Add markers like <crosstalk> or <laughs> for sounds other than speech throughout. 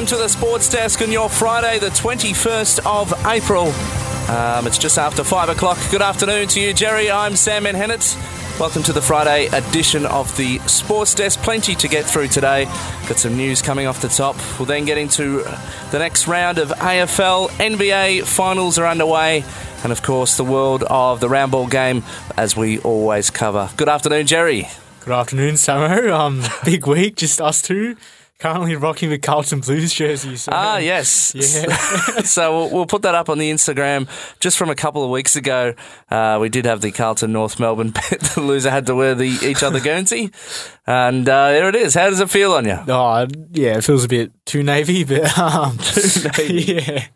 welcome to the Sports Desk on your Friday, the 21st of April. Um, it's just after 5 o'clock. Good afternoon to you, Jerry. I'm Sam Menhennet. Welcome to the Friday edition of the Sports Desk. Plenty to get through today. Got some news coming off the top. We'll then get into the next round of AFL. NBA finals are underway. And of course, the world of the round ball game, as we always cover. Good afternoon, Jerry. Good afternoon, Samo. <laughs> Um, big week, just us two. Currently rocking the Carlton Blues jersey. So. Ah, yes. Yeah. <laughs> so we'll, we'll, put that up on the Instagram. Just from a couple of weeks ago, uh, we did have the Carlton North Melbourne <laughs> bet. the loser had to wear the each other Guernsey. And uh, there it is. How does it feel on you? Oh, yeah, it feels a bit too navy, but um, <laughs> too navy. yeah.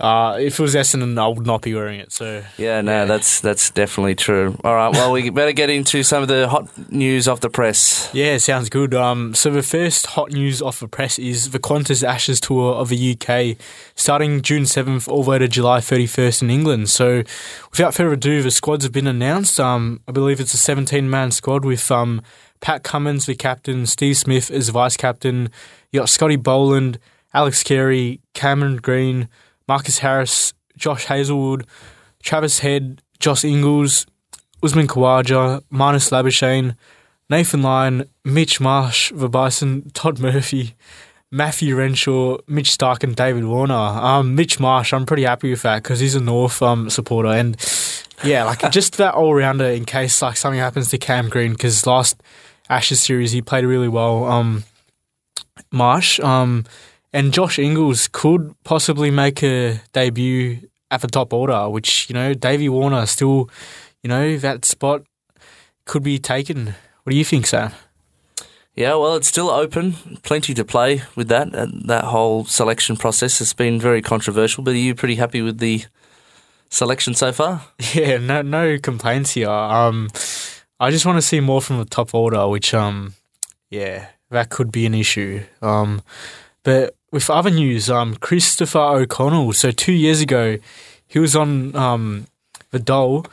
Uh, if it was Essendon, I would not be wearing it. So yeah, no, yeah. that's that's definitely true. All right, well, we better get into some of the hot news off the press. Yeah, sounds good. Um, so the first hot news off the press is the Qantas Ashes tour of the UK, starting June seventh all the way to July thirty first in England. So, without further ado, the squads have been announced. Um, I believe it's a seventeen man squad with um Pat Cummins the captain, Steve Smith as vice captain. You got Scotty Boland, Alex Carey, Cameron Green. Marcus Harris, Josh Hazlewood, Travis Head, Josh Inglis, Usman Khawaja, Marnus Labuschagne, Nathan Lyon, Mitch Marsh, the Bison, Todd Murphy, Matthew Renshaw, Mitch Starc, and David Warner. Um, Mitch Marsh, I'm pretty happy with that because he's a North um, supporter, and yeah, like <laughs> just that all rounder in case like something happens to Cam Green because last Ashes series he played really well. Um, Marsh, um, and Josh Inglis could possibly make a debut at the top order, which, you know, Davey Warner still, you know, that spot could be taken. What do you think, Sam? Yeah, well, it's still open. Plenty to play with that. That whole selection process has been very controversial, but are you pretty happy with the selection so far? <laughs> Yeah, no, no complaints here. Um, I just want to see more from the top order, which, um, yeah, that could be an issue. Um, but with other news, um, Christopher O'Connell. So two years ago, he was on um, the Dole,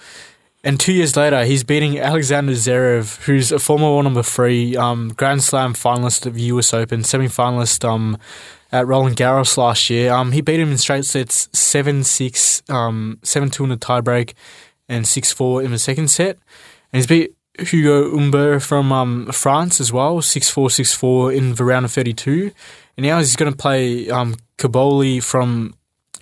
and two years later, he's beating Alexander Zverev, who's a former world number three um, Grand Slam finalist of the US Open, semi-finalist um, at Roland Garros last year. Um, he beat him in straight sets 7 6, um, 7 2 in the tiebreak, and 6 4 in the second set. And he's beat Hugo Humbert from um, France as well, 6 4 6 4 in the round of 32 and now he's going to play um, Cobolli from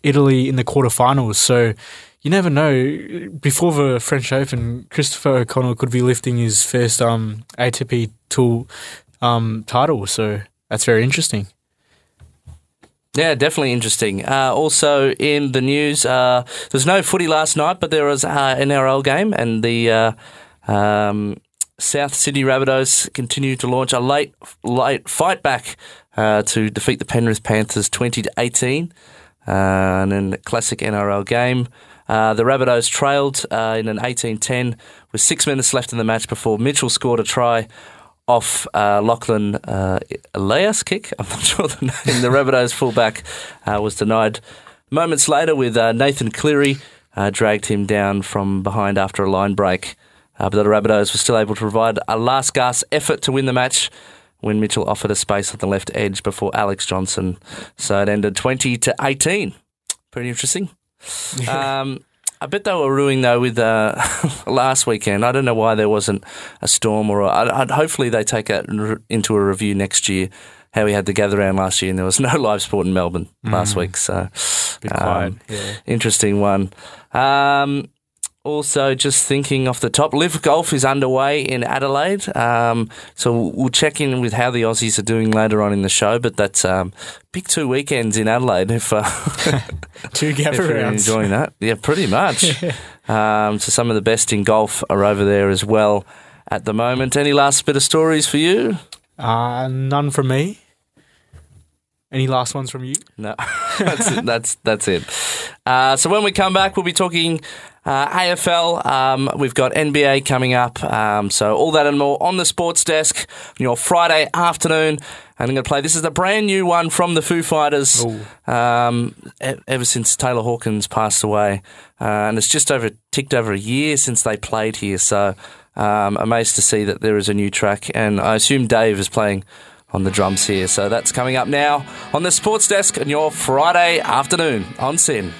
Italy in the quarterfinals. So you never know. Before the French Open, Christopher O'Connell could be lifting his first um, ATP Tour um, title. So that's very interesting. Yeah, definitely interesting. Uh, also in the news, uh, there's no footy last night, but there was uh, an NRL game, and the uh, um, South Sydney Rabbitohs continue to launch a late late fight back uh, to defeat the Penrith Panthers 20 to 18. Uh, and then the classic NRL game. Uh, the Rabbitohs trailed uh, in an 18-10 with six minutes left in the match before Mitchell scored a try off uh, Lachlan uh, Ilias kick. <laughs> I'm not sure the name. The Rabbitohs fullback uh, was denied moments later with uh, Nathan Cleary dragged him down from behind after a line break. but the Rabbitohs were still able to provide a last gasp effort to win the match when Mitchell offered a space at the left edge before Alex Johnson. So it ended 20 to 18. Pretty interesting. <laughs> um, I bet they were ruining though with uh, <laughs> last weekend. I don't know why there wasn't a storm or I'd, hopefully they take it into a review next year. How we had the gather round last year and there was <laughs> no live sport in Melbourne mm. last week. So, um, yeah. interesting one. Um, also, just thinking off the top, Live Golf is underway in Adelaide. Um, so we'll check in with how the Aussies are doing later on in the show. But that's um, big two weekends in Adelaide. If uh, <laughs> two <laughs> gather rounds, enjoying that, yeah, pretty much. <laughs> um, so some of the best in golf are over there as well at the moment. Any last bit of stories for you? Uh, none from me. Any last ones from you? No, that's it. That's that's it. Uh, so when we come back, we'll be talking uh, AFL, um, we've got NBA coming up. Um, so all that and more on the sports desk on your Friday afternoon. And I'm going to play. This is the brand new one from the Foo Fighters. Um, ever since Taylor Hawkins passed away, uh, and it's just over ticked over a year since they played here. So Um, amazed to see that there is a new track, and I assume Dave is playing on the drums here. So that's coming up now on the Sports Desk on your Friday afternoon on SYN.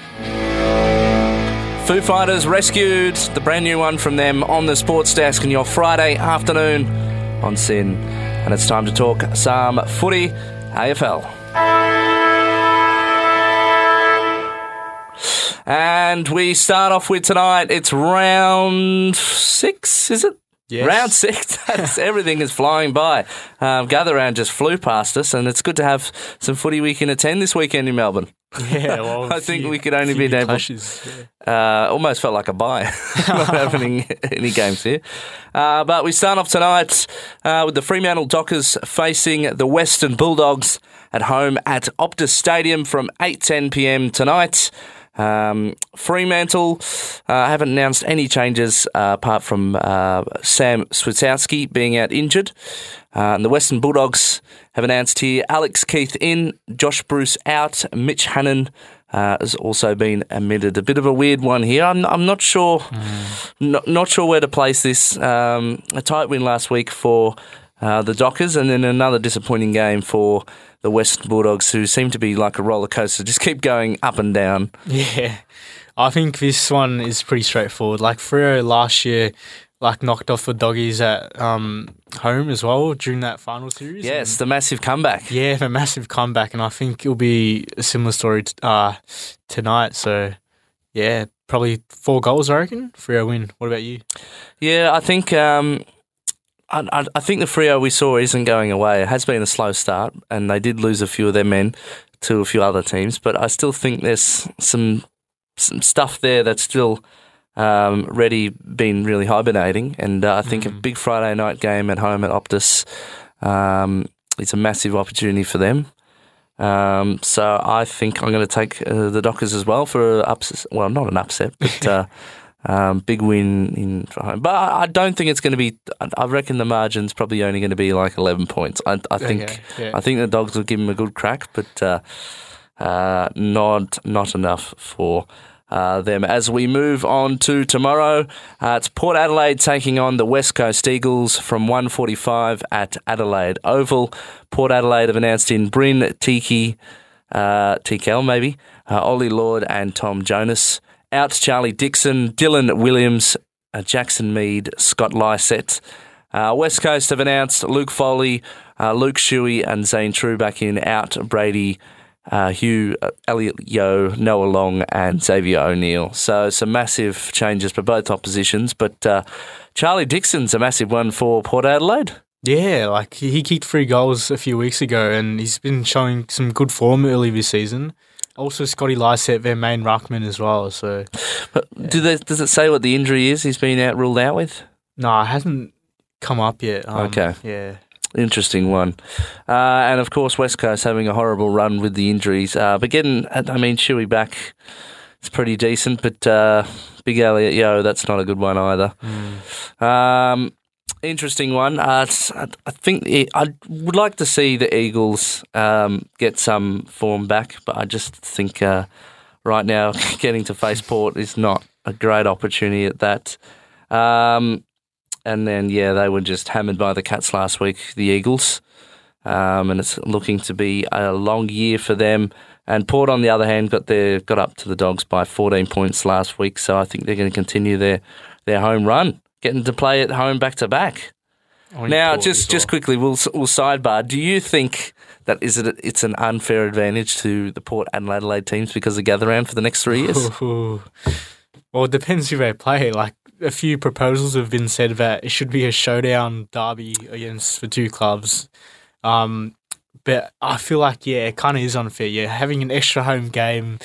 Foo Fighters rescued the brand new one from them on the Sports Desk in your Friday afternoon on SYN. And it's time to talk some footy AFL. And we start off with tonight. It's round six, is it? Yes. Round six. <laughs> That's, everything is flying by. Um, Gather round just flew past us, and it's good to have some footy we can attend this weekend in Melbourne. Yeah, well, <laughs> I think few- we could only be able. clashes, yeah. Uh, almost felt like a buy, <laughs> not having any games here. Uh, but we start off tonight uh, with the Fremantle Dockers facing the Western Bulldogs at home at Optus Stadium from 8:10 p.m. tonight. Um, Fremantle uh, haven't announced any changes uh, apart from uh, Sam Switkowski being out injured. Uh, and the Western Bulldogs have announced here Alex Keath in, Josh Bruce out, Mitch Hannan uh, has also been admitted. A bit of a weird one here. I'm, I'm not sure, not, not sure where to place this. Um, a tight win last week for uh, the Dockers, and then another disappointing game for the Western Bulldogs, who seem to be like a roller coaster, just keep going up and down. Yeah, I think this one is pretty straightforward. Like Freo last year, like knocked off the doggies at um, home as well during that final series. Yes, the massive comeback. Yeah, a massive comeback, and I think it'll be a similar story t- uh, tonight. So, yeah, probably four goals. I reckon Freo win. What about you? Yeah, I think um, I, I, I think the Freo we saw isn't going away. It has been a slow start, and they did lose a few of their men to a few other teams. But I still think there's some some stuff there that's still um, ready, been really hibernating. And uh, I think a Mm. big Friday night game at home at Optus um, is a massive opportunity for them. Um, so I think I'm going to take uh, the Dockers as well for a upset. Well, not an upset, but <laughs> uh, um, big win in home. But I don't think it's going to be. I- reckon the margin's probably only going to be like 11 points. I, I think. Okay, yeah. I think the Dogs will give him a good crack, but uh, uh, not not enough for. Uh, them as we move on to tomorrow, uh, it's Port Adelaide taking on the West Coast Eagles from 1:45 at Adelaide Oval. Port Adelaide have announced in Bryn Tiki, uh, TKL maybe, uh, Ollie Lord and Tom Jonas. Out Charlie Dixon, Dylan Williams, uh, Jackson Mead, Scott Lycett. Uh, West Coast have announced Luke Foley, uh, Luke Shuey, and Zane Trew back in. Out Brady, uh, Hugh, uh, Elliot Yeo, Noah Long, and Xavier O'Neill. So some massive changes for both oppositions. But uh, Charlie Dixon's a massive one for Port Adelaide. Yeah, like he kicked three goals a few weeks ago, and he's been showing some good form early this season. Also, Scotty Lycett, their main ruckman as well. So But do they, does it say what the injury is he's been out ruled out with? no, it hasn't come up yet. Um, Okay. Yeah. Interesting one. Uh, and of course, West Coast having a horrible run with the injuries. Uh, but getting, I mean, Shuey back, it's pretty decent. But uh, Big Elliot Yeo, that's not a good one either. Um, interesting one. Uh, I think the, I would like to see the Eagles um, get some form back, but I just think uh, right now <laughs> getting to Faceport is not a great opportunity at that. Um, and then, yeah, they were just hammered by the Cats last week, the Eagles. Um, and it's looking to be a long year for them. And Port, on the other hand, got their got up to the Dogs by 14 points last week, so I think they're going to continue their their home run, getting to play at home back to back. Now, just just quickly, we'll we'll sidebar. Do you think that is it? It's an unfair advantage to the Port and Adelaide teams because they gather around for the next three years. <laughs> Well, it depends who they play. Like a few proposals have been said that it should be a showdown derby against the two clubs. Um, but I feel like yeah, it kind of is unfair. Yeah, having an extra home game,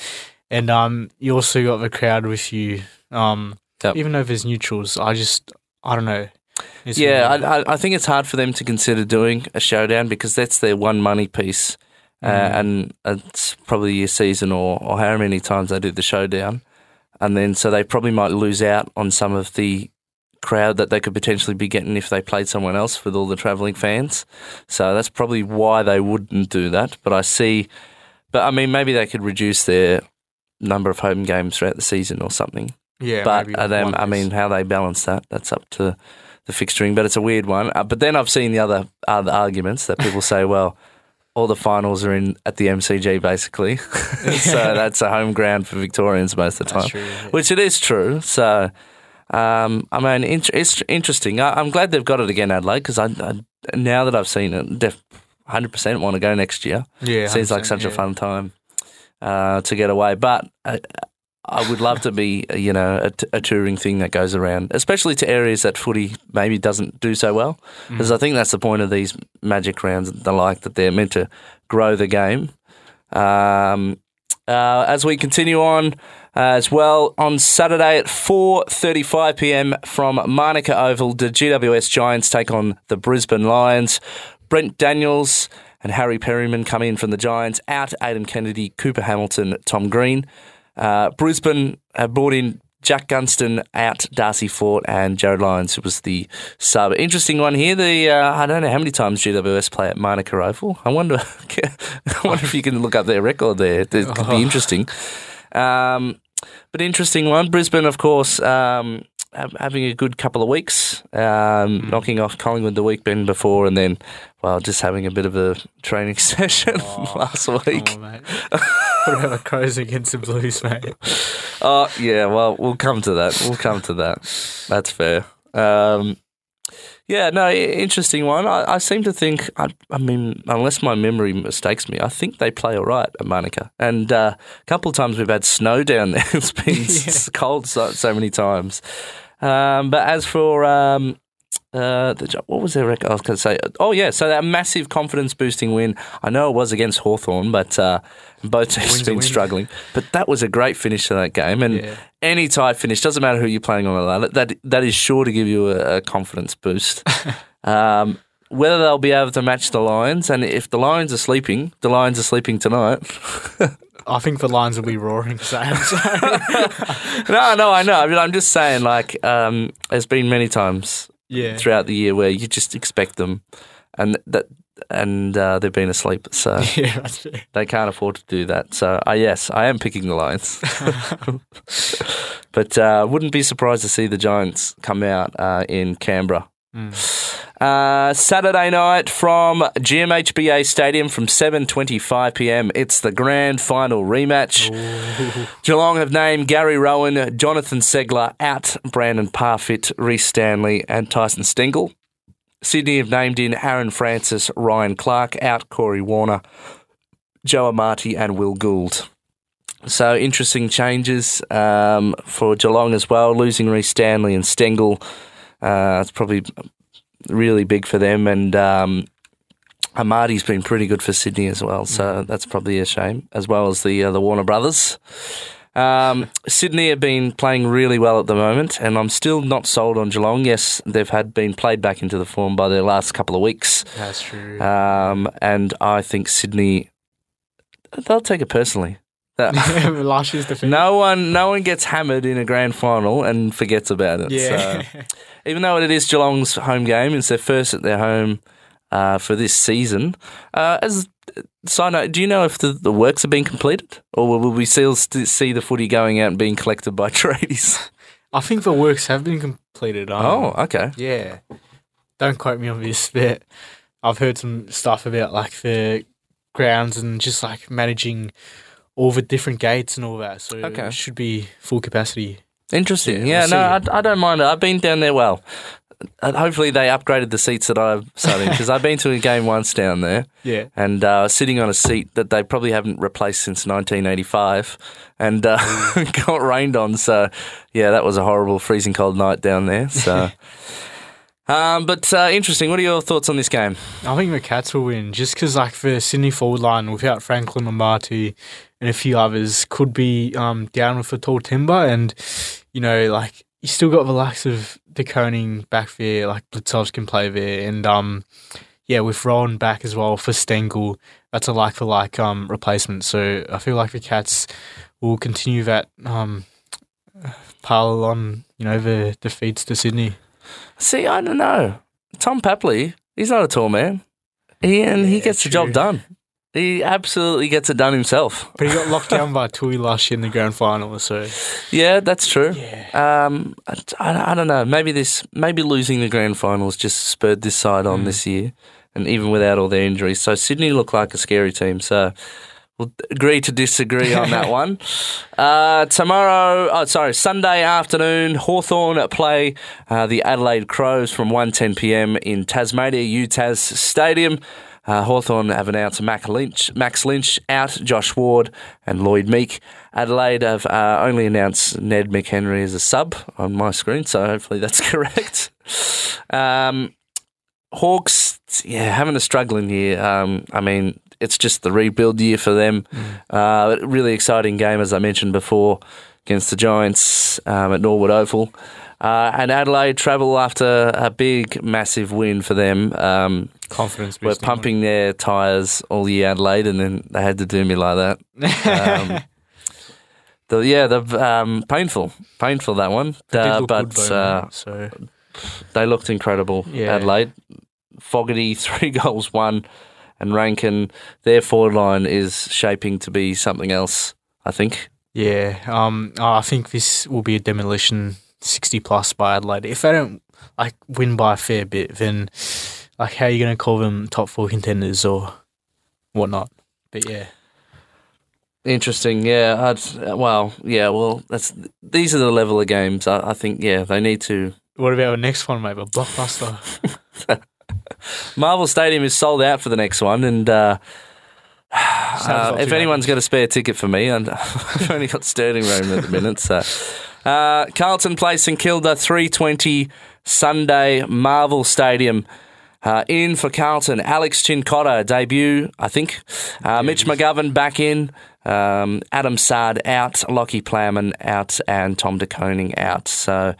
and um, you also got the crowd with you. Um, Yep. even though there's neutrals, I just I don't know. It's Yeah. I, I, think it's hard for them to consider doing a showdown because that's their one money piece, uh, Mm. and it's probably a season or, or how many times they do the showdown, and then so they probably might lose out on some of the crowd that they could potentially be getting if they played someone else with all the travelling fans. So that's probably why they wouldn't do that. But I see, but I mean maybe they could reduce their number of home games throughout the season or something. Yeah. but uh, I mean, how they balance that, that's up to the fixturing, but it's a weird one. Uh, but then I've seen the other other arguments that people say, well, all the finals are in at the MCG basically, <laughs> so that's a home ground for Victorians most of the time, true, yeah. which it is true. So. Um, I mean, int- it's interesting. I, I'm glad they've got it again, Adelaide, because I, I now that I've seen it, def- 100% want to go next year. Yeah, Seems like 100%, such a fun time uh, to get away. But uh, I would love to be, uh, you know, a, t- a touring thing that goes around, especially to areas that footy maybe doesn't do so well. Because Mm. I think that's the point of these magic rounds, and the like that they're meant to grow the game. Um, uh, as we continue on uh, as well on Saturday at 4:35 p.m. from Manuka Oval, the GWS Giants take on the Brisbane Lions. Brent Daniels and Harry Perryman come in from the Giants. Out Adam Kennedy, Cooper Hamilton, Tom Green. Uh, Brisbane brought in Jack Gunston out, Darcy Fort, and Jarryd Lyons, who was the sub. Interesting one here. The uh, I don't know how many times GWS play at Manuka Oval. I wonder. <laughs> I wonder if you can look up their record there. It could be interesting. Um, but interesting one. Brisbane, of course, um, having a good couple of weeks, um, knocking off Collingwood the week before, and then, well, just having a bit of a training <laughs> session last week. Come on, mate. <laughs> what about Crows against the Blues, mate? Oh yeah, well we'll come to that. We'll come to that. That's fair. Um, yeah, no, interesting one. I, I seem to think. I, I mean, unless my memory mistakes me, I think they play all right at Manuka. And uh, a couple of times we've had snow down there. <laughs> It's been <laughs> s cold so, so many times. Um, but as for um, uh, the, what was their record? I was going to say, oh yeah, so that massive confidence boosting win. I know it was against Hawthorn, but uh, both teams have been struggling. But that was a great finish to that game, and Yeah. any tie finish doesn't matter who you're playing on the ladder. That that is sure to give you a, a confidence boost. <laughs> um, whether they'll be able to match the Lions, and if the Lions are sleeping, the Lions are sleeping tonight. I think the Lions will be roaring, Sam. <laughs> So. no, no, I know. I mean, I'm just saying, like, um, there's been many times yeah. throughout the year where you just expect them, and that and uh, they've been asleep, so <laughs> Yeah, they can't afford to do that. So, uh, yes, I am picking the Lions, <laughs> <laughs> but uh, wouldn't be surprised to see the Giants come out uh, in Canberra. Uh, Saturday night from GMHBA Stadium from 7:25 p.m. It's the grand final rematch. Geelong have named Gary Rohan, Jonathan Ceglar out, Brandon Parfitt, Rhys Stanley, and Tyson Stengel. Sydney have named in Aaron Francis, Ryan Clarke, out Corey Warner, Joe Amartey, and Will Gould. So interesting changes um, for Geelong as well, losing Rhys Stanley and Stengel. Uh, it's probably really big for them, and um, Amartey's been pretty good for Sydney as well. So that's probably a shame, as well as the uh, the Warner brothers. Um, Sydney have been playing really well at the moment, and I'm still not sold on Geelong. Yes, they've had been played back into the form by their last couple of weeks, That's true. um, and I think Sydney they'll take it personally. <laughs> <laughs> Last year's defeat. no one, no one gets hammered in a grand final and forgets about it. Yeah. So, <laughs> even though it is Geelong's home game, it's their first at their home uh, for this season. Uh, as side note, do you know if the, the works have been completed, or will we still see the footy going out and being collected by tradies? I think the works have been completed. Um, oh, okay. Yeah. Don't quote me on this, but I've heard some stuff about like the grounds and just like managing all the different gates and all that. So Okay. it should be full capacity. Interesting. Yeah, Yeah, we'll no. I, I don't mind it. I've been down there well. Uh, hopefully, they upgraded the seats that I've sat in because <laughs> I've been to a game once down there. Yeah. and uh, sitting on a seat that they probably haven't replaced since 1985 and uh, <laughs> got rained on. So, yeah, that was a horrible freezing cold night down there. So, <laughs> um, but uh, interesting. What are your thoughts on this game? I think the Cats will win just because, like, the Sydney forward line without Franklin Lombardi and a few others could be um, down with the tall timber. And, you know, like, you still got the likes of De Koning back there, like, Blicavs can play there. And, um, yeah, with Rohan back as well for Stengel, that's a like for like um, replacement. So I feel like the Cats will continue that um, parallel on, you know, the defeats to Sydney. See, I don't know. Tom Papley, he's not a tall man. He, and he gets the true. job done. He absolutely gets it done himself. But he got locked down <laughs> by Tuohy last year in the grand final, so Yeah, that's true. yeah. Um, I, I, I don't know. Maybe this, maybe losing the grand finals just spurred this side on this year, and even without all their injuries. So Sydney look like a scary team. So we'll agree to disagree on that <laughs> one. Uh, tomorrow, oh sorry, Sunday afternoon, Hawthorn play uh, the Adelaide Crows from 1.10 p.m. in Tasmania UTAS Stadium. Uh, Hawthorn have announced Mac Lynch, Max Lynch out, Josh Ward and Lloyd Meek. Adelaide have uh, only announced Ned McHenry as a sub on my screen, so hopefully that's <laughs> correct. Um, Hawks, yeah, having a struggling year. Um, I mean, it's just the rebuild year for them. Uh, really exciting game, as I mentioned before, against the Giants um, at Norwood Oval. Uh, and Adelaide travel after a big, massive win for them. Um, Confidence we're pumping their tyres all year, Adelaide, and then they had to do me like that. Um, <laughs> the, yeah, the um, painful, painful that one. Uh, but though, uh, so they looked incredible. Yeah. Adelaide, Fogarty, <laughs> three goals, one, and Rankine. Their forward line is shaping to be something else. I think. yeah, um, I think this will be a demolition sixty plus by Adelaide. If they don't like win by a fair bit, then like how are you going to call them top four contenders or whatnot? But yeah, Interesting, yeah. I'd, well, yeah. Well, that's these are the level of games. I, I think, yeah, they need to. what about the next one, mate? A blockbuster. <laughs> Marvel Stadium is sold out for the next one, and uh, uh, if anyone's got a spare ticket for me, and <laughs> I've only got standing room at the minute, so uh, Carlton play St Kilda three twenty Sunday Marvel Stadium. Uh, in for Carlton, Alex Cincotta debut, I think. Uh, Mitch McGovern back in. Um, Adam Saad out. Lockie Plowman out, and Tom De Koning out. So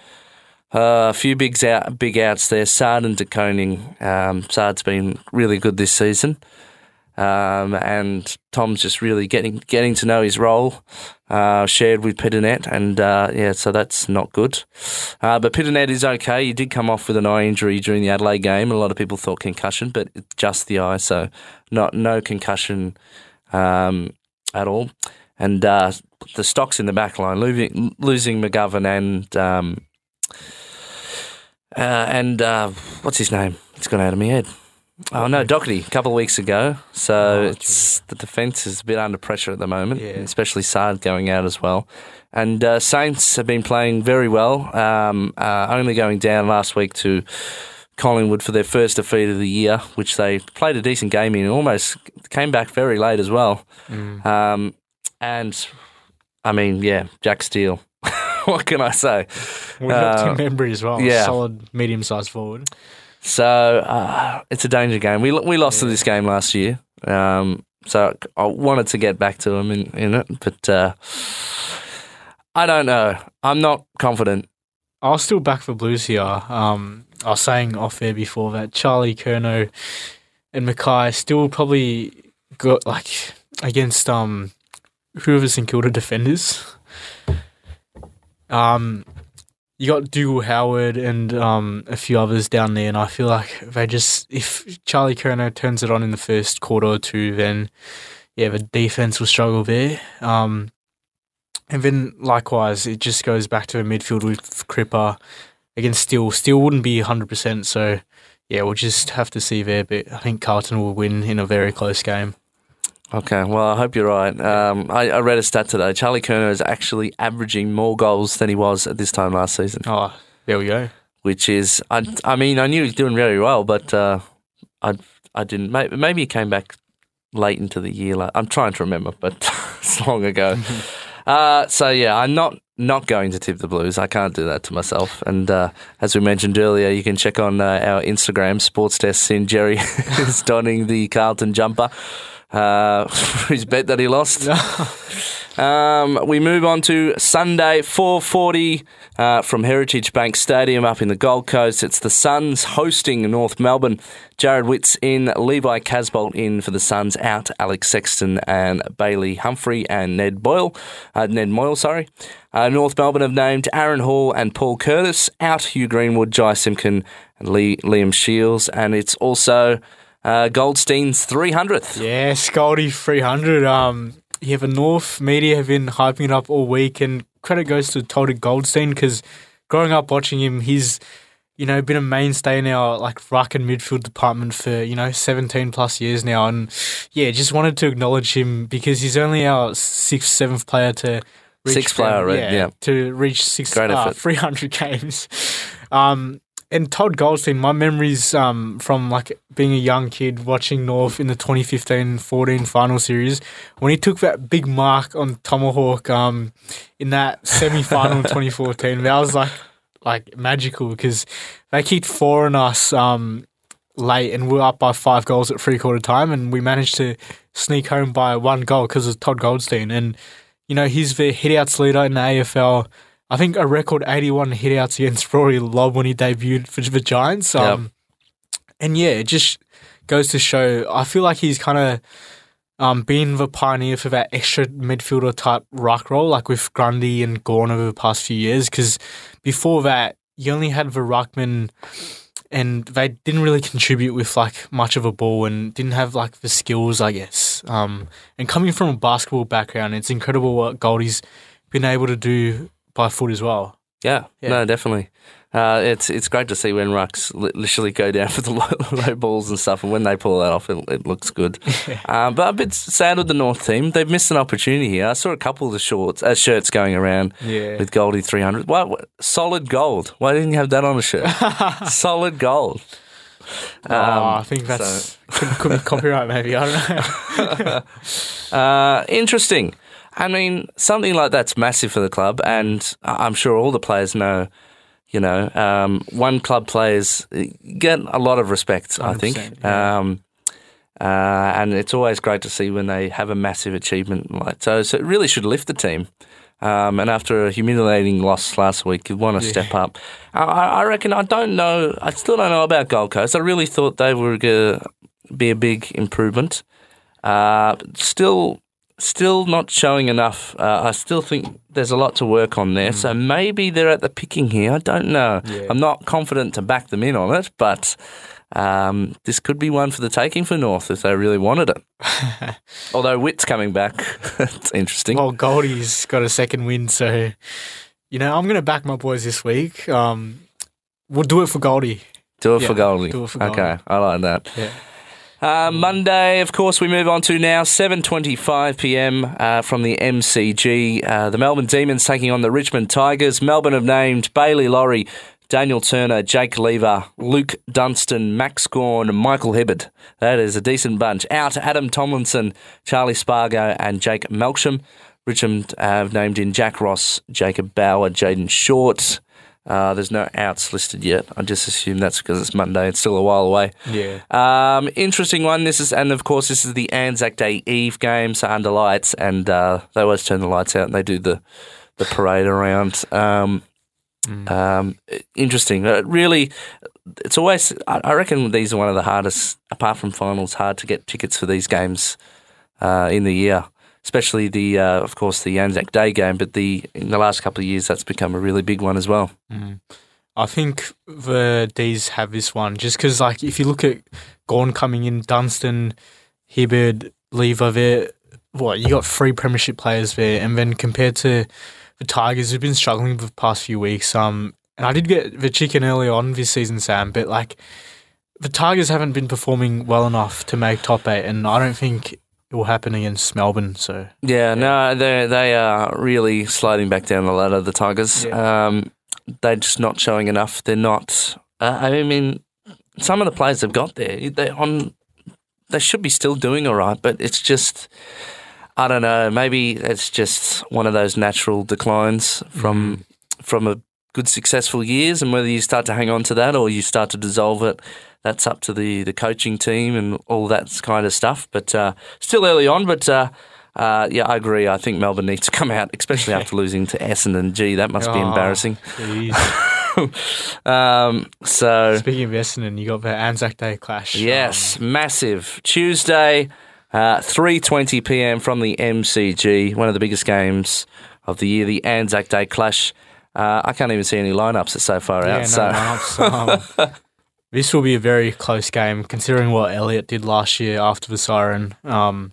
uh, a few bigs out, big outs there. Saad and De Koning. Um, Saad's been really good this season, um, and Tom's just really getting getting to know his role. Uh, shared with Pittonet, and uh, yeah, so that's not good. Uh, but Pittonet is okay. He did come off with an eye injury during the Adelaide game. A lot of people thought concussion, but just the eye, so not no concussion um, at all. And uh, the stocks in the back line, losing, losing McGovern and um, uh, and uh, what's his name? It's gone out of my head. Oh no, Doherty a couple of weeks ago. So Oh, it's the defence is a bit under pressure at the moment, Yeah. especially Saad going out as well. And uh, Saints have been playing very well. Um, uh, only going down last week to Collingwood for their first defeat of the year, which they played a decent game in. Almost came back very late as well. Mm. Um, and I mean, yeah, Jack Steele. <laughs> what can I say? We got Uh, Tim as well. yeah. Solid medium sized forward. So uh, it's a danger game. We we lost to this game last year. Um, so I wanted to get back to him in, in it, but uh, I don't know. I'm not confident. I was still back for Blues here. Um, I was saying off air before that Charlie Curnow and McKay still probably got like against um whoever St Kilda defenders. Um, you got Dougal Howard and um a few others down there, and I feel like they just if Charlie Curnow turns it on in the first quarter or two, then yeah, the defense will struggle there. Um, and then likewise, it just goes back to a midfield with Cripper against Steele. Steele wouldn't be 100%, so yeah, we'll just have to see there. But I think Carlton will win in a very close game. Okay, well, I hope you're right. Um, I, I read a stat today. Charlie Curnow is actually averaging more goals than he was at this time last season, Oh, there we go. which is, I, I mean, I knew he was doing very well, but uh, I, I didn't. Maybe, maybe he came back late into the year. Like, I'm trying to remember, but <laughs> it's long ago. <laughs> Uh, so yeah, I'm not not going to tip the Blues. I can't do that to myself. And uh, as we mentioned earlier, you can check on uh, our Instagram sports tests. In Jerry <laughs> is donning the Carlton jumper. Uh, <laughs> his bet that he lost. <laughs> Um, we move on to Sunday, 4:40 uh, from Heritage Bank Stadium up in the Gold Coast. It's the Suns hosting North Melbourne. Jarrod Witts in, Levi Casboult in for the Suns. Out Alex Sexton and Bailey Humphrey and Ned Boyle, uh, Ned Moyle, sorry. Uh, North Melbourne have named Aaron Hall and Paul Curtis. Out Hugh Greenwood, Jy Simpkin, and Lee, Liam Shields, and it's also uh, Goldstein's 300th. Yeah, Scaldy 300. Um, yeah, the North media have been hyping it up all week, and credit goes to Todd Goldstein because growing up watching him, he's you know been a mainstay in our like ruck and midfield department for you know 17 plus years now, and yeah, just wanted to acknowledge him because he's only our sixth, seventh player to. Reach Sixth player, right, yeah. to reach six, uh, 300 <laughs> games. Um, and Todd Goldstein, my memories um, from like being a young kid watching North in the 2015-14 final series when he took that big mark on Tomahawk um, in that semi-final in <laughs> 2014. That was like like magical because they kicked four on us um, late and we were up by five goals at three quarter time and we managed to sneak home by one goal because of Todd Goldstein and you know he's the hitouts leader in the AFL. I think a record 81 hitouts against Rory Lobb when he debuted for the Giants. Um, And yeah, it just goes to show. I feel like he's kind of um, been the pioneer for that extra midfielder type rock role, like with Grundy and Gawn over the past few years. Because before that, you only had the ruckman, and they didn't really contribute with like much of a ball and didn't have like the skills, I guess. Um, and coming from a basketball background, it's incredible what Goldie's been able to do by foot as well. Yeah, Yeah. no, definitely. Uh, it's it's great to see when rucks li- literally go down for the <laughs> low, low balls and stuff, and when they pull that off, it, it looks good. <laughs> um, but a bit sad with the North team; they've missed an opportunity here. I saw a couple of the shorts, uh, shirts going around Yeah. with Goldie three hundred. Why, what, solid gold? Why didn't you have that on a shirt? <laughs> solid gold. oh, Um, I think that's could, could be copyright, maybe. I don't know. Uh, interesting. I mean, something like that's massive for the club, and I'm sure all the players know. You know, um, one club players get a lot of respect. I think, yeah. um, uh, and it's always great to see when they have a massive achievement like so. So it really should lift the team. Um, and after a humiliating loss last week, you want to step up. I, I I reckon. I don't know. I still don't know about Gold Coast. I really thought they were going to be a big improvement. Uh, still, still not showing enough. Uh, I still think there's a lot to work on there. So maybe they're at the picking here. I don't know. Yeah. I'm not confident to back them in on it, but um, this could be one for the taking for North if they really wanted it. <laughs> Although Witt's coming back, <laughs> it's interesting. well, Goldie's got a second win, so you know I'm going to back my boys this week. Um, we'll do it for Goldie. do it yeah, for Goldie. do it for Goldie. Okay, I like that. Yeah. Uh, Monday, of course, we move on to now 7:25 p.m. Uh, from the MCG. Uh, the Melbourne Demons taking on the Richmond Tigers. Melbourne have named Bailey Laurie, Daniel Turner, Jake Lever, Luke Dunstan, Max Gawn, Michael Hibberd. That is a decent bunch. Out Adam Tomlinson, Charlie Spargo, and Jake Melksham. Richmond have named in Jack Ross, Jacob Bauer, Jayden Short. Uh, there's no outs listed yet. I just assume that's because it's Monday. It's still a while away. Yeah. Um, interesting one. This is, and of course, this is the Anzac Day Eve game, so under lights, and uh, they always turn the lights out and they do the the parade around. Um, um, interesting. Uh, really, it's always. I I reckon these are one of the hardest, apart from finals, hard to get tickets for these games uh, in the year. Especially the, uh, of course, the Anzac Day game, but the in the last couple of years, that's become a really big one as well. I think the D's have this one just because, like, if you look at Gawn coming in, Dunstan, Hibberd, Lever, there, what you got three premiership players there, and then compared to the Tigers, who've been struggling for the past few weeks. Um, and I did get the chicken early on this season, Sam, but like the Tigers haven't been performing well enough to make top eight, and I don't think it will happen against Melbourne. So Yeah, no, they they are really sliding back down the ladder. The Tigers, Yeah. um, they're just not showing enough. They're not. Uh, I mean, some of the players they've got there, they on, they should be still doing all right, but it's just. I don't know. Maybe it's just one of those natural declines from from a good successful years, and whether you start to hang on to that or you start to dissolve it, that's up to the the coaching team and all that kind of stuff. But uh, still early on. But uh, uh, yeah, I agree. I think Melbourne needs to come out, especially after <laughs> losing to Essendon. Gee, that must be Oh, embarrassing. <laughs> Um, so Speaking of Essendon, you got the Anzac Day clash. Yes, massive. Tuesday, uh, 3.20 p.m. from the MCG, one of the biggest games of the year, the Anzac Day clash. Uh, I can't even see any lineups that's so far yeah, out. no so lineups. <laughs> Um, This will be a very close game, considering what Elliot did last year after the siren. Um,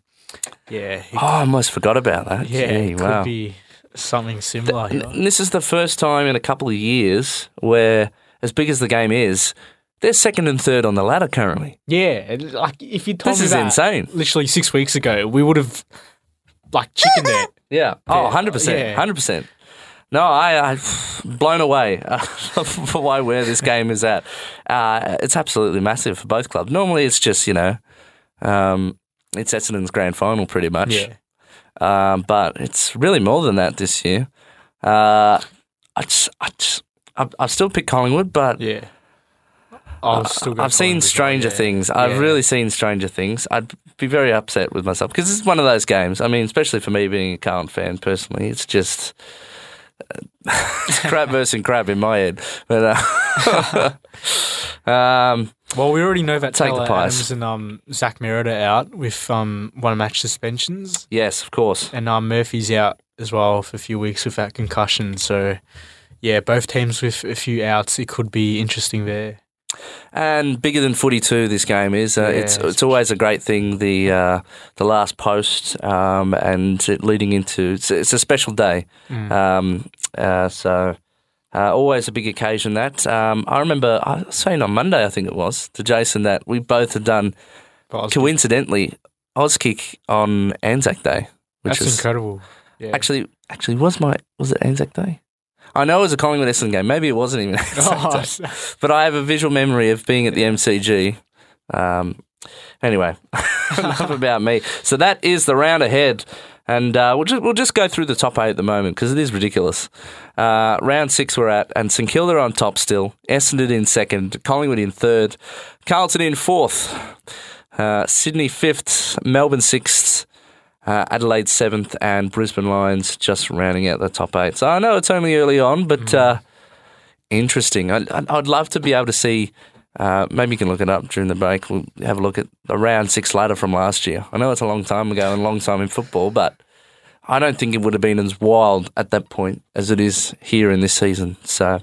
yeah, Oh, I almost forgot about that. yeah, Gee, it could wow. be something similar. Here. this is the first time in a couple of years where, as big as the game is, they're second and third on the ladder currently. Yeah, like if you told This me is that insane. literally six weeks ago, we would have like chickened <laughs> it. Yeah. Oh, 100%. 100%. No, I, I <sighs> blown away uh, <laughs> for why where this game is at. Uh, it's absolutely massive for both clubs. Normally, it's just you know, um, it's Essendon's grand final pretty much. Yeah, Um, but it's really more than that this year. Uh, I just, I just, I, I still pick Collingwood, but yeah. I'll still I've seen Stranger yeah. Things. I've Yeah. really seen Stranger Things. I'd be very upset with myself because it's one of those games. I mean, especially for me being a Carlton fan personally, it's just it's crap <laughs> versus crap in my head. But uh, <laughs> um, Well, we already know that Take the Taylor pies. Adams and um, Zach Merrett out with um, one match suspensions, yes, of course. and um, Murphy's out as well for a few weeks with that concussion. So, yeah, both teams with a few outs. It could be interesting there. And bigger than footy too. This game is. Uh, Yeah, it's it's always a great thing. The uh, the last post um, and leading into it's, it's a special day. Mm. Um, uh, so uh, always a big occasion. That um, I remember I was saying on Monday, I think it was to Jason that we both had done was- coincidentally Auskick on Anzac Day, which that's is incredible. Yeah. actually actually was my was it Anzac Day? I know it was a Collingwood Essendon game. Maybe it wasn't even. <laughs> <laughs> Oh, But I have a visual memory of being at the MCG. Um, anyway, <laughs> enough about me. So that is the round ahead. And uh, we'll, just, we'll just go through the top eight at the moment because it is ridiculous. Uh, round six we're at, and St Kilda on top still. Essendon in second, Collingwood in third, Carlton in fourth, uh, Sydney fifth, Melbourne sixth, uh, Adelaide seventh, and Brisbane Lions just rounding out the top eight. So I know it's only early on, but uh, interesting. I'd, I'd I'd love to be able to see. Uh, maybe you can look it up during the break. We'll have a look at the round six ladder from last year. I know it's a long time ago and a long time in football, but I don't think it would have been as wild at that point as it is here in this season. So,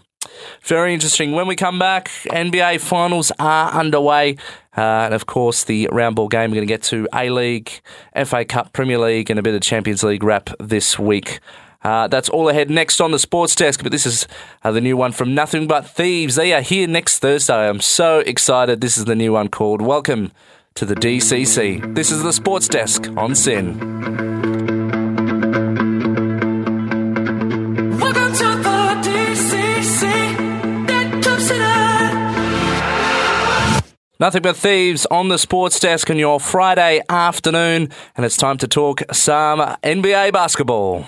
very interesting. When we come back, NBA finals are underway. Uh, and of course, the round ball game we're going to get to A League, FA Cup, Premier League, and a bit of Champions League wrap this week. Uh, that's all ahead next on the sports desk, but this is uh, the new one from Nothing But Thieves. They are here next Thursday. I'm so excited. This is the new one called Welcome to the DCC. This is the sports desk on SYN. Nothing but thieves on the sports desk on your Friday afternoon, and it's time to talk some NBA basketball.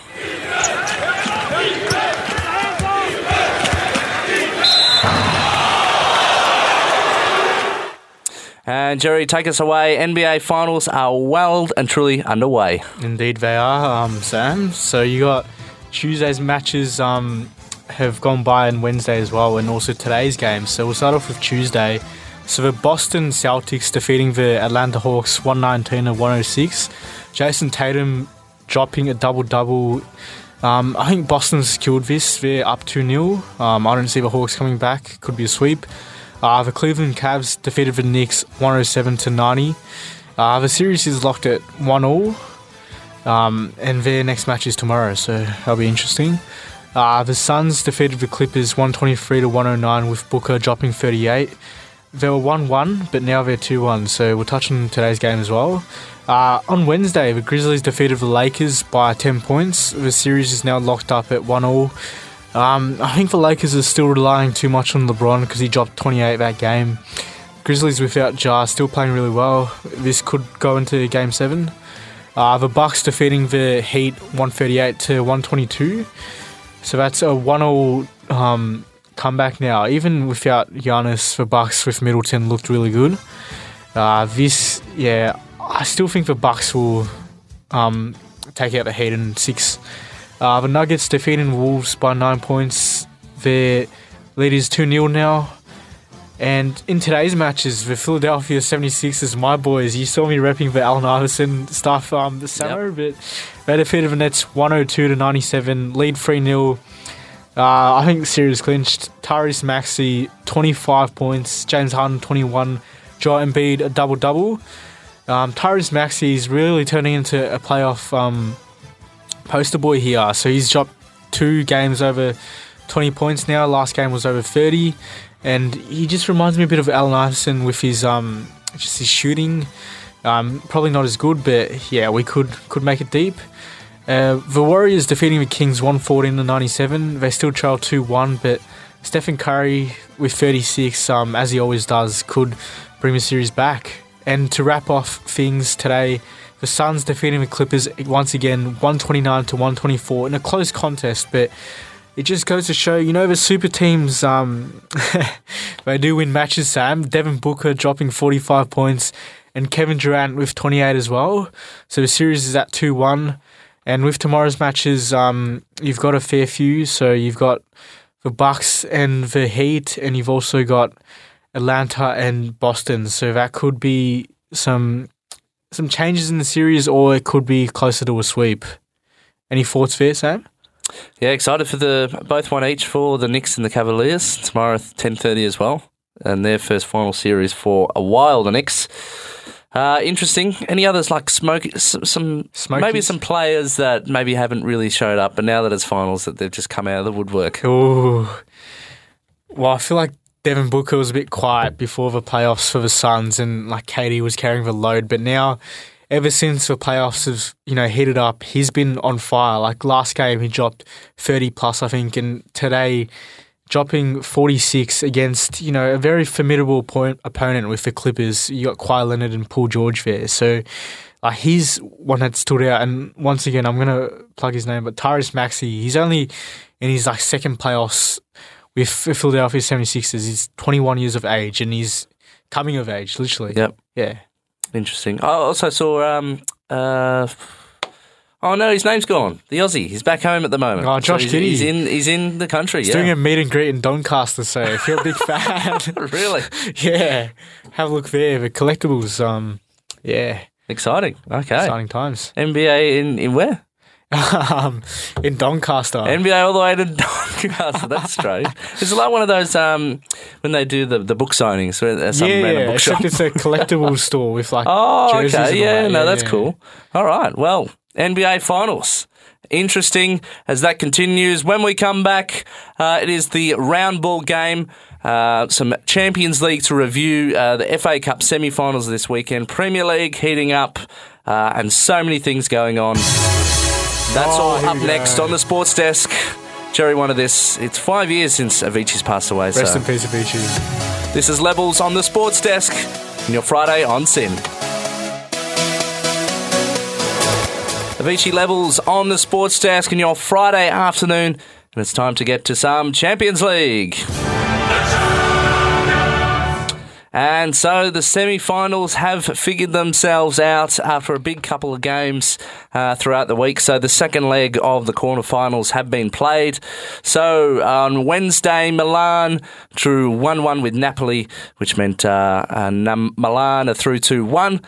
And Jerry, take us away. NBA finals are well and truly underway. Indeed, they are, um, Sam. So you got Tuesday's matches um, have gone by and Wednesday as well, and also today's game. So we'll start off with Tuesday. So the Boston Celtics defeating the Atlanta Hawks 119 to 106. Jayson Tatum dropping a double double. Um, I think Boston's secured this. They're up 2 0. Um, I don't see the Hawks coming back. Could be a sweep. Uh, the Cleveland Cavs defeated the Knicks 107 to 90. Uh, the series is locked at 1 all. Um, and their next match is tomorrow, so that'll be interesting. Uh, the Suns defeated the Clippers 123 to 109 with Booker dropping 38. They were 1 1, but now they're 2 1, so we'll touch on today's game as well. Uh, on Wednesday, the Grizzlies defeated the Lakers by 10 points. The series is now locked up at 1 all. Um, I think the Lakers are still relying too much on LeBron because he dropped 28 that game. Grizzlies without Ja still playing really well. This could go into game 7. Uh, the Bucks defeating the Heat 138 to 122. So that's a 1-0 um, comeback now. Even without Giannis, the Bucks with Middleton looked really good. Uh, this, yeah, I still think the Bucks will um, take out the Heat in six. Uh, the Nuggets defeating Wolves by nine points. Their lead is 2 0 now. And in today's matches, the Philadelphia 76ers, my boys, you saw me repping the Allen Iverson stuff um, this summer, but they defeated the Nets 102 to 97, lead 3 0. Uh, I think the series clinched. Tyrese Maxey, 25 points. James Harden, 21. Joel Embiid, a double double. Um, Tyrese Maxey is really turning into a playoff um, poster boy here. So he's dropped two games over 20 points now. Last game was over 30. And he just reminds me a bit of Allen Iverson with his um, just his shooting. Um, probably not as good, but yeah, we could could make it deep. Uh, the Warriors defeating the Kings 114 to 97. They still trail 2 1, but Stephen Curry with 36, um, as he always does, could bring the series back. And to wrap off things today, the Suns defeating the Clippers once again 129 to 124 in a close contest, but it just goes to show, you know, the super teams, um, <laughs> they do win matches, Sam. Devin Booker dropping 45 points and Kevin Durant with 28 as well. So the series is at 2 1. And with tomorrow's matches, um, you've got a fair few. So you've got the Bucks and the Heat, and you've also got Atlanta and Boston. So that could be some some changes in the series, or it could be closer to a sweep. Any thoughts there, Sam? Yeah, excited for the both one each for the Knicks and the Cavaliers tomorrow, ten thirty as well, and their first final series for a while. The Knicks. Uh, interesting. Any others like smoke? Some, Smokies? maybe some players that maybe haven't really showed up, but now that it's finals, that they've just come out of the woodwork. Oh, well, I feel like Devin Booker was a bit quiet before the playoffs for the Suns, and like KD was carrying the load. But now, ever since the playoffs have you know heated up, he's been on fire. Like last game, he dropped thirty plus, I think, and today. Dropping 46 against, you know, a very formidable point opponent with the Clippers. You got Kawhi Leonard and Paul George there. So uh, he's one that stood out. And once again, I'm going to plug his name, but Tyrese Maxey, he's only in his like second playoffs with the Philadelphia 76ers. He's 21 years of age and he's coming of age, literally. Yep. Yeah. Interesting. I also saw. Um, uh, oh no, his name's gone. The Aussie. He's back home at the moment. Oh, Josh he's, Giddey. he's in. He's in the country. He's yeah. doing a meet and greet in Doncaster, so if you're a big <laughs> fan, <laughs> really <laughs> yeah, have a look there. The collectibles, um, yeah, exciting. Okay. exciting times. NBA in in where? <laughs> um, in Doncaster. NBA all the way to <laughs> Doncaster. That's strange. It's like one of those um, when they do the, the book signings at some yeah, random yeah, bookshop. it's a collectible <laughs> store with like Oh, okay. Yeah, that. no, that's yeah. cool. All right. Well, NBA Finals. Interesting as that continues. When we come back, uh, it is the round ball game. Uh, some Champions League to review. Uh, the FA Cup semi finals this weekend. Premier League heating up. Uh, and so many things going on. That's Oh, all up next on the sports desk. Jerry, one of this. It's five years since Avicii's passed away. Rest so in peace, Avicii. this is Levels on the sports desk. And your Friday on SYN. Avicii Levels on the sports desk in your Friday afternoon. And it's time to get to some Champions League. And so the semi finals have figured themselves out after a big couple of games uh, throughout the week. So the second leg of the quarterfinals have been played. So on Wednesday, Milan drew 1 1 with Napoli, which meant uh, uh, Milan are through 1.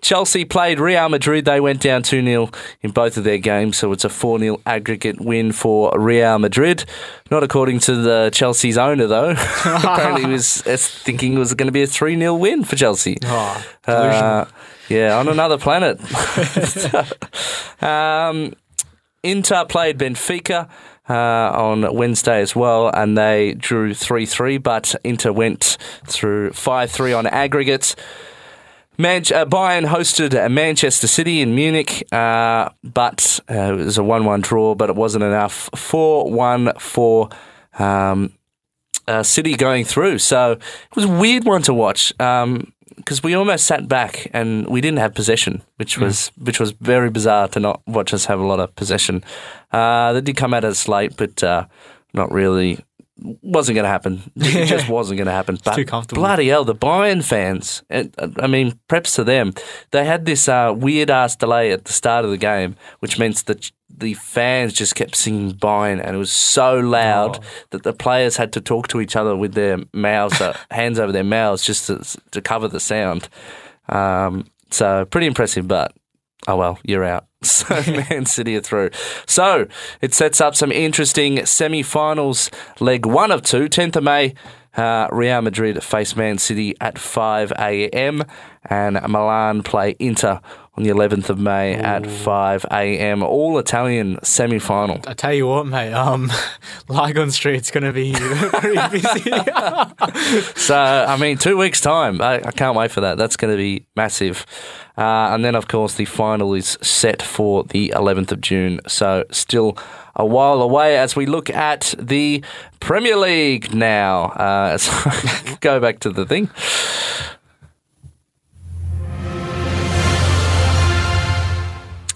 Chelsea played Real Madrid. They went down 2 0 in both of their games, so it's a 4 0 aggregate win for Real Madrid. Not according to the Chelsea's owner, though. <laughs> Apparently, he was uh, thinking it was going to be a 3 0 win for Chelsea. Oh, Uh, yeah, on another planet. <laughs> <laughs> um, Inter played Benfica uh, on Wednesday as well, and they drew 3 3, but Inter went through 5 3 on aggregate. Man- uh, Bayern hosted uh, Manchester City in Munich, uh, but uh, it was a 1 1 draw, but it wasn't enough. 4 1 for um, uh, City going through. So it was a weird one to watch because we almost sat back and we didn't have possession, which was which was very bizarre to not watch us have a lot of possession. Uh, they did come out at us late, but uh, not really. Wasn't going to happen. <laughs> It just wasn't going to happen. But too comfortable. Bloody hell, the Bayern fans. And, uh, I mean, preps to them. They had this uh, weird ass delay at the start of the game, which means that the fans just kept singing Bayern, and it was so loud Oh. that the players had to talk to each other with their mouths, uh, <laughs> hands over their mouths, just to, to cover the sound. Um, so pretty impressive, but oh well, you're out. <laughs> So Man City are through. So it sets up some interesting semi-finals. Leg one of two, 10th of May. Uh, Real Madrid face Man City at 5 a.m. and Milan play Inter on the 11th of May at 5 a.m. All Italian semi-final. I tell you what, mate. Um, <laughs> Lygon Street's going to be pretty <laughs> busy. So, I mean, two weeks' time. I, I can't wait for that. That's going to be massive. Uh, and then, of course, the final is set for the 11th of June. So, still a while away as we look at the Premier League now. Uh, <laughs> so go back to the thing.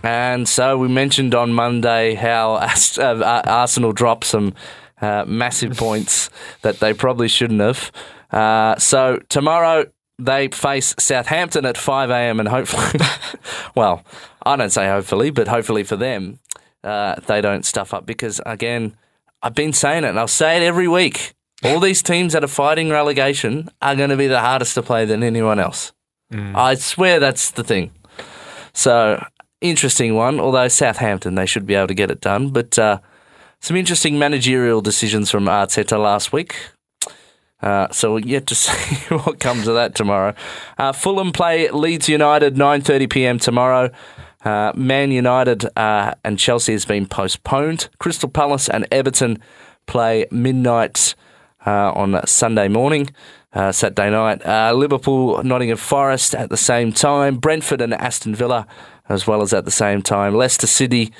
And so we mentioned on Monday how <laughs> uh, uh, Arsenal dropped some uh, massive points that they probably shouldn't have. Uh, so tomorrow they face Southampton at 5 a.m. and hopefully, <laughs> well, I don't say hopefully, but hopefully for them, uh, they don't stuff up because again, I've been saying it and I'll say it every week. All these teams that are fighting relegation are going to be the hardest to play than anyone else. I swear that's the thing. So interesting one. Although Southampton, they should be able to get it done. But uh, some interesting managerial decisions from Arteta last week. Uh, so we're yet to <laughs> see what comes of that tomorrow. Uh, Fulham play Leeds United 9:30 p.m. tomorrow. Uh, Man United uh, and Chelsea has been postponed. Crystal Palace and Everton play midnight uh, on Sunday morning, uh, Saturday night. Liverpool, Nottingham Forest at the same time. Brentford and Aston Villa as well as at the same time. Leicester City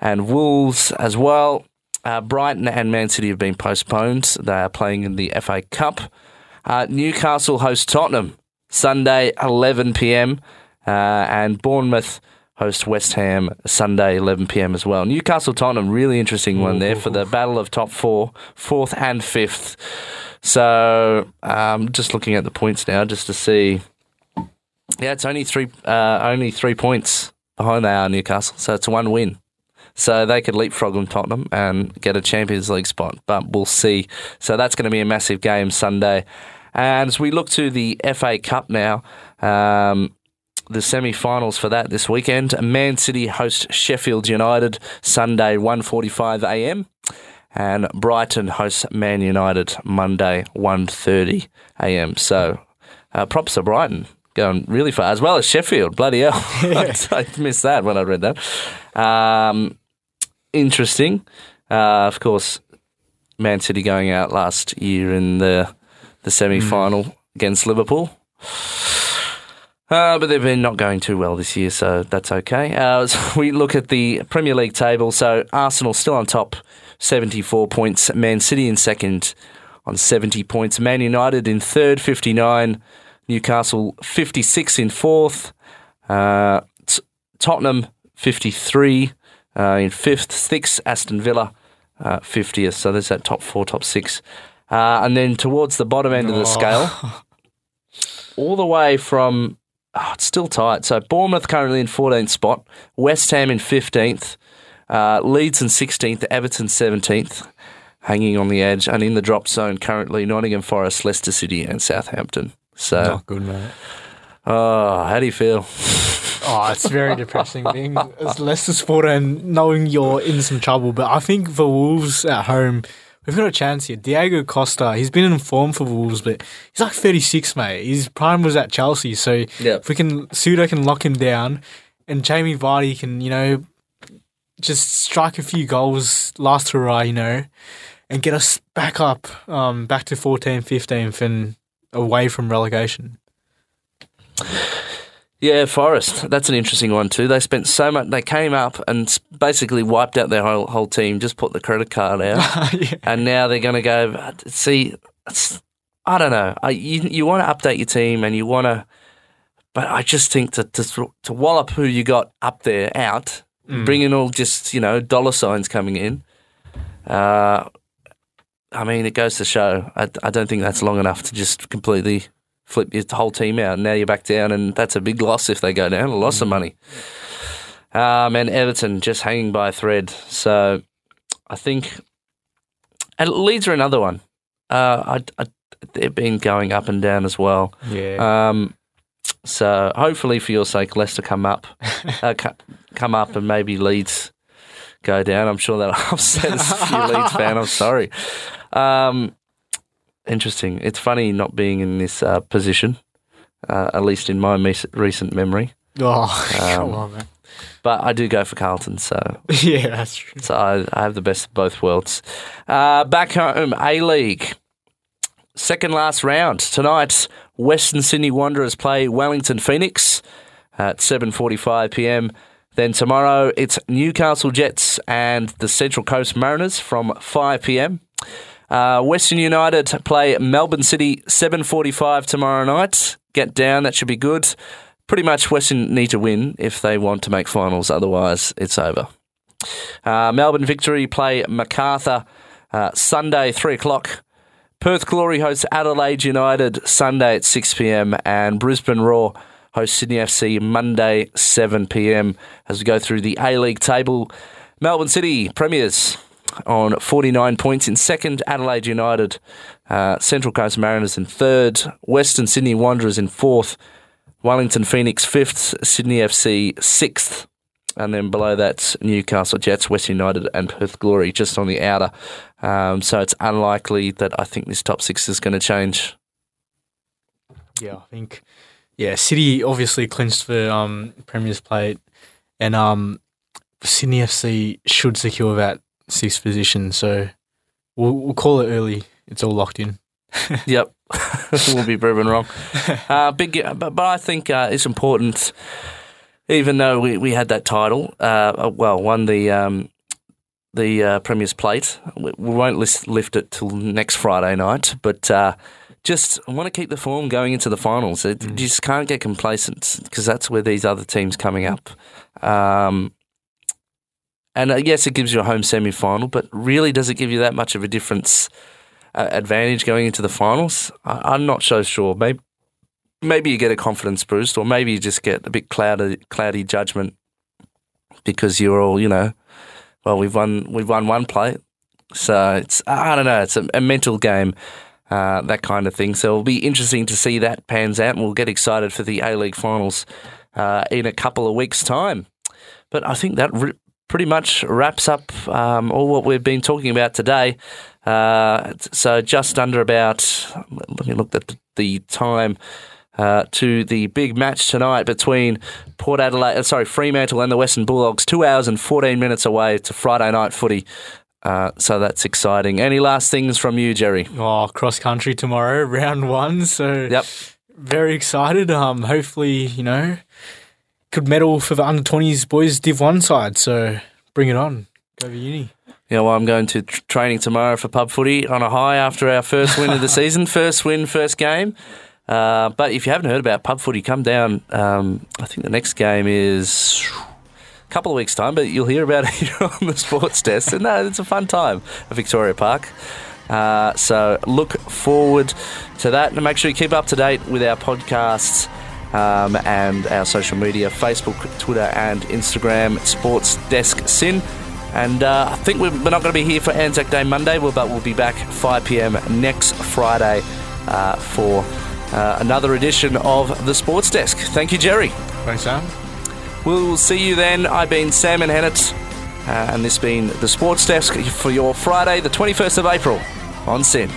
and Wolves as well. Uh, Brighton and Man City have been postponed. They are playing in the FA Cup. Uh, Newcastle host Tottenham Sunday 11 p.m. Uh, and Bournemouth host West Ham Sunday 11 p.m. as well. Newcastle Tottenham really interesting one there for the battle of top four, fourth and fifth. So um, just looking at the points now, just to see. Yeah, it's only three, uh, only three points behind they are Newcastle, so it's one win. So they could leapfrog them Tottenham and get a Champions League spot, but we'll see. So that's going to be a massive game Sunday. And as we look to the FA Cup now, um, the semi-finals for that this weekend. Man City host Sheffield United Sunday 1:45 a.m. and Brighton hosts Man United Monday 1:30 a.m. So uh, props to Brighton going really far as well as Sheffield. Bloody hell, <laughs> I missed that when I read that. Um, interesting, uh, of course. Man City going out last year in the the semi-final against Liverpool. Uh, but they've been not going too well this year, so that's okay. Uh, so <laughs> we look at the Premier League table. So Arsenal still on top, 74 points. Man City in second on 70 points. Man United in third, 59. Newcastle 56 in fourth. Uh, Tottenham 53 uh, in fifth. Sixth, Aston Villa uh, 50th. So there's that top four, top six. Uh, and then towards the bottom end of the scale, <laughs> all the way from oh, it's still tight. So Bournemouth currently in 14th spot, West Ham in 15th, uh, Leeds in 16th, Everton 17th, hanging on the edge, and in the drop zone currently Nottingham Forest, Leicester City, and Southampton. So, Not good, mate. Oh, how do you feel? <laughs> Oh, it's very depressing being a Leicester supporter and knowing you're in some trouble. But I think for Wolves at home, we've got a chance here. Diego Costa, he's been in form for Wolves, but he's like 36, mate. His prime was at Chelsea. So Yep. if we can, Souttar can lock him down and Jamie Vardy can, you know, just strike a few goals last hurrah, you know, and get us back up, um, back to 14th, 15th and away from relegation. Yeah, Forest. That's an interesting one too. They spent so much. They came up and basically wiped out their whole whole team. Just put the credit card out. <laughs> yeah. and now they're going to go. See, it's, I don't know. I, you you want to update your team and you want to, but I just think to to to wallop who you got up there out, bring in all just you know dollar signs coming in. Uh, I mean, it goes to show. I, I don't think that's long enough to just completely flip your whole team out. Now you're back down, and that's a big loss if they go down. A loss of money. Um, and Everton just hanging by a thread. So I think and Leeds are another one. Uh, I, I, they've been going up and down as well. Yeah. Um, So hopefully, for your sake, Leicester come up, <laughs> uh, come up, and maybe Leeds go down. I'm sure that'll <laughs> upset a few Leeds fan. I'm sorry. Um, interesting. It's funny not being in this uh, position, uh, at least in my mes- recent memory. Oh, <laughs> Um, come on, man. But I do go for Carlton, so <laughs> yeah, that's true. so I, I have the best of both worlds. Uh, back home, A League. Second last round tonight. Western Sydney Wanderers play Wellington Phoenix at 7:45 p.m. Then tomorrow it's Newcastle Jets and the Central Coast Mariners from 5 p.m. Uh, Western United play Melbourne City 7:45 tomorrow night. Get down, that should be good. Pretty much Western need to win if they want to make finals. Otherwise, it's over. Uh, Melbourne Victory play Macarthur uh, Sunday, 3 o'clock. Perth Glory hosts Adelaide United Sunday at 6 pm. And Brisbane Roar hosts Sydney FC Monday, 7 pm. As we go through the A League table, Melbourne City Premiers on 49 points in second, Adelaide United, uh, Central Coast Mariners in third, Western Sydney Wanderers in fourth, Wellington Phoenix fifth, Sydney FC sixth, and then below that Newcastle Jets, West United, and Perth Glory just on the outer. Um, so it's unlikely that I think this top six is going to change. Yeah, I think. Yeah, City obviously clinched for um, Premier's plate, and um, Sydney FC should secure that sixth position. So we'll, we'll call it early. It's all locked in. <laughs> Yep, <laughs> we'll be proven wrong. <laughs> Uh, big, but, but I think uh, it's important. Even though we, we had that title, uh, well, won the um, the uh, Premier's Plate. We, we won't list, lift it till next Friday night, but uh, just want to keep the form going into the finals. It, You just can't get complacent because that's where these other teams coming up. Um, and uh, yes, it gives you a home semi final, but really, does it give you that much of a difference? uh, advantage going into the finals? I, I'm not so sure. Maybe maybe you get a confidence boost, or maybe you just get a bit cloudy cloudy judgment because you're all you know. Well, we've won we've won one play, so it's I don't know. It's a, a mental game. Uh, that kind of thing. So it'll be interesting to see that pans out, and we'll get excited for the A League finals uh, in a couple of weeks' time. But I think that pretty much wraps up um, all what we've been talking about today. Uh, so just under about, let me look at the time. Uh, to the big match tonight between Port Adelaide, uh, sorry, Fremantle and the Western Bulldogs. Two hours and 14 minutes away to Friday night footy. Uh, so that's exciting. Any last things from you, Jerry? Oh, cross country tomorrow, <laughs> round one. So Yep. very excited. Um, hopefully, you know, could medal for the under twenties boys Div One side. So bring it on. Go to uni. Yeah, well, I'm going to tr- training tomorrow for pub footy on a high after our first win of the <laughs> season. First win, first game. Uh, but if you haven't heard about pub footy, come down. Um, I think the next game is a couple of weeks' time, but you'll hear about <laughs> it here on the sports desk. And no, it's a fun time at Victoria Park. Uh, so look forward to that. And make sure you keep up to date with our podcasts um, and our social media Facebook, Twitter, and Instagram, Sports Desk SYN. And uh, I think we're not going to be here for Anzac Day Monday, but we'll be back 5 p.m. next Friday uh, for uh, another edition of the Sports Desk. Thank you, Jerry. Thanks, Sam. We'll see you then. I've been Sam Menhennet, uh, and this has been the Sports Desk for your Friday, the 21st of April on SYN.